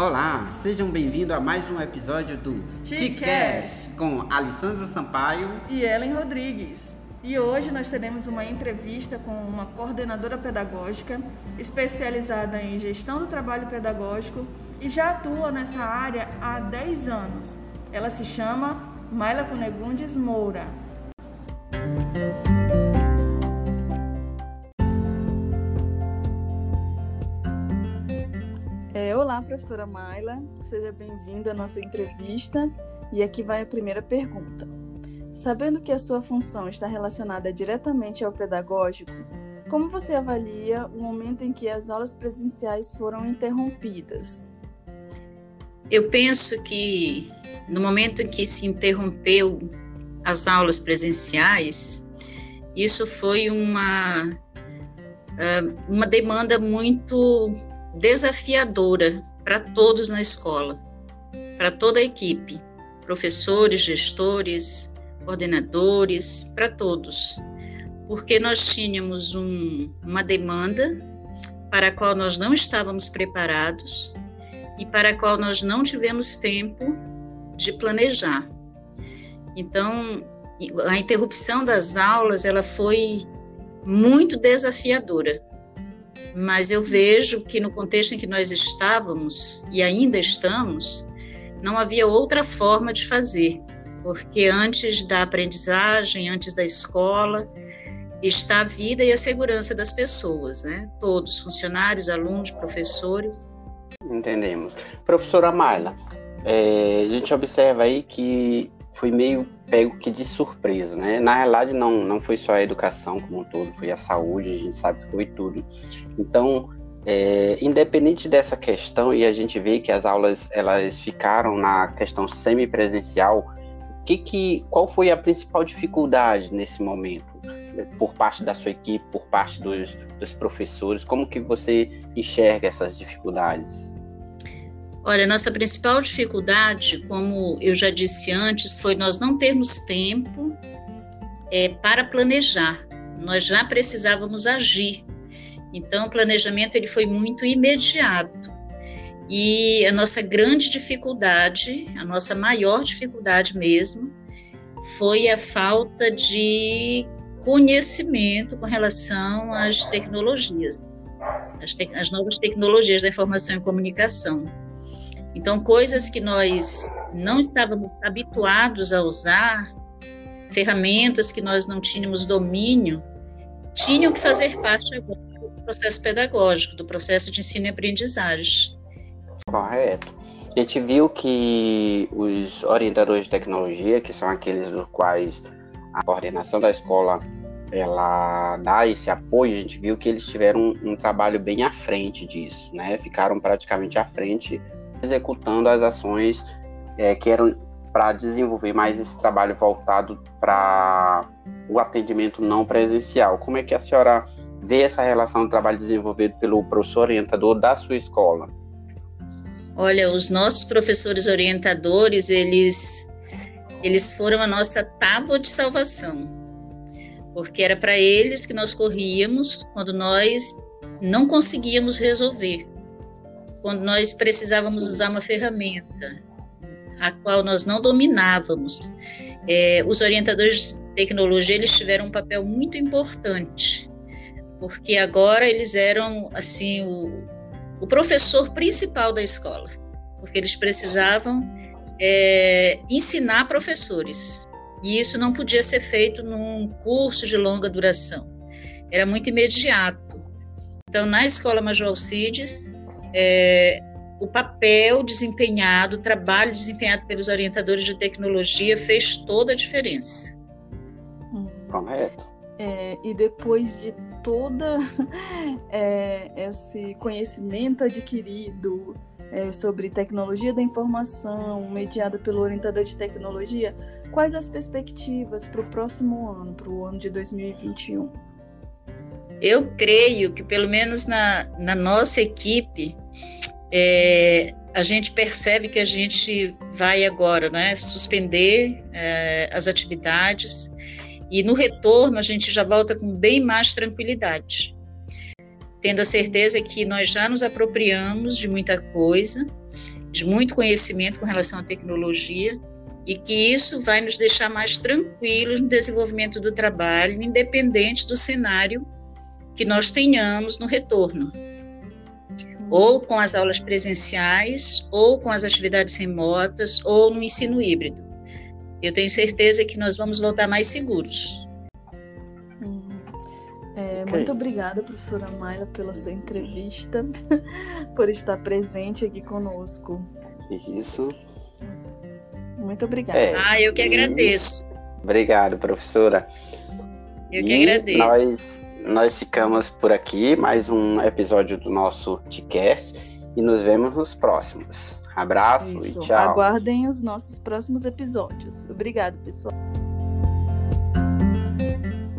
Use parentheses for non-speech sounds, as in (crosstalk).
Olá, sejam bem-vindos a mais um episódio do TICAST com Alessandro Sampaio e Ellen Rodrigues. E hoje nós teremos uma entrevista com uma coordenadora pedagógica especializada em gestão do trabalho pedagógico e já atua nessa área há 10 anos. Ela se chama Maila Cunegundes Moura. É, olá, professora Maila, seja bem-vinda à nossa entrevista. E aqui vai a primeira pergunta. Sabendo que a sua função está relacionada diretamente ao pedagógico, como você avalia o momento em que as aulas presenciais foram interrompidas? Eu penso que no momento em que se interrompeu as aulas presenciais, isso foi uma, ah, uma demanda muito desafiadora para todos na escola, para toda a equipe, professores, gestores, coordenadores, para todos, porque nós tínhamos um, uma demanda para a qual nós não estávamos preparados e para a qual nós não tivemos tempo de planejar. Então, a interrupção das aulas ela foi muito desafiadora mas eu vejo que no contexto em que nós estávamos e ainda estamos, não havia outra forma de fazer, porque antes da aprendizagem, antes da escola, está a vida e a segurança das pessoas, né? Todos, funcionários, alunos, professores. Entendemos. Professora Mayla, é, a gente observa aí que foi meio pego que de surpresa, né? Na realidade, não, não foi só a educação como um todo, foi a saúde, a gente sabe que foi tudo. Então, é, independente dessa questão, e a gente vê que as aulas elas ficaram na questão semipresencial, que que, qual foi a principal dificuldade nesse momento? Por parte da sua equipe, por parte dos, dos professores, como que você enxerga essas dificuldades? Olha, nossa principal dificuldade, como eu já disse antes, foi nós não termos tempo é, para planejar. Nós já precisávamos agir. Então, o planejamento ele foi muito imediato. E a nossa grande dificuldade, a nossa maior dificuldade mesmo, foi a falta de conhecimento com relação às tecnologias, as, te as novas tecnologias da informação e comunicação. Então, coisas que nós não estávamos habituados a usar, ferramentas que nós não tínhamos domínio, tinham que fazer parte agora do processo pedagógico, do processo de ensino e aprendizagem. Correto. A gente viu que os orientadores de tecnologia, que são aqueles dos quais a coordenação da escola ela dá esse apoio, a gente viu que eles tiveram um, um trabalho bem à frente disso, né? Ficaram praticamente à frente executando as ações é, que eram para desenvolver mais esse trabalho voltado para o atendimento não presencial. Como é que a senhora vê essa relação do trabalho desenvolvido pelo professor orientador da sua escola? Olha, os nossos professores orientadores, eles eles foram a nossa tábua de salvação. Porque era para eles que nós corríamos quando nós não conseguíamos resolver quando nós precisávamos usar uma ferramenta a qual nós não dominávamos. É, os orientadores de tecnologia eles tiveram um papel muito importante, porque agora eles eram assim o, o professor principal da escola, porque eles precisavam é, ensinar professores e isso não podia ser feito num curso de longa duração, era muito imediato. Então, na Escola Major Alcides, é, o papel desempenhado, o trabalho desempenhado pelos orientadores de tecnologia fez toda a diferença. Correto. É, e depois de toda (laughs) é, esse conhecimento adquirido é, sobre tecnologia da informação, mediada pelo orientador de tecnologia, quais as perspectivas para o próximo ano, para o ano de 2021? Eu creio que, pelo menos na, na nossa equipe, é, a gente percebe que a gente vai agora né, suspender é, as atividades e no retorno a gente já volta com bem mais tranquilidade, tendo a certeza que nós já nos apropriamos de muita coisa de muito conhecimento com relação à tecnologia e que isso vai nos deixar mais tranquilos no desenvolvimento do trabalho, independente do cenário que nós tenhamos no retorno, ou com as aulas presenciais, ou com as atividades remotas, ou no ensino híbrido. Eu tenho certeza que nós vamos voltar mais seguros. É, okay. Muito obrigada, professora Mayla, pela sua entrevista, (laughs) por estar presente aqui conosco. Isso. Muito obrigada. É, ah, eu que agradeço. Obrigado, professora. Eu que e agradeço. Nós, nós ficamos por aqui, mais um episódio do nosso podcast e nos vemos nos próximos. Abraço Isso. e tchau. Aguardem os nossos próximos episódios. Obrigado, pessoal.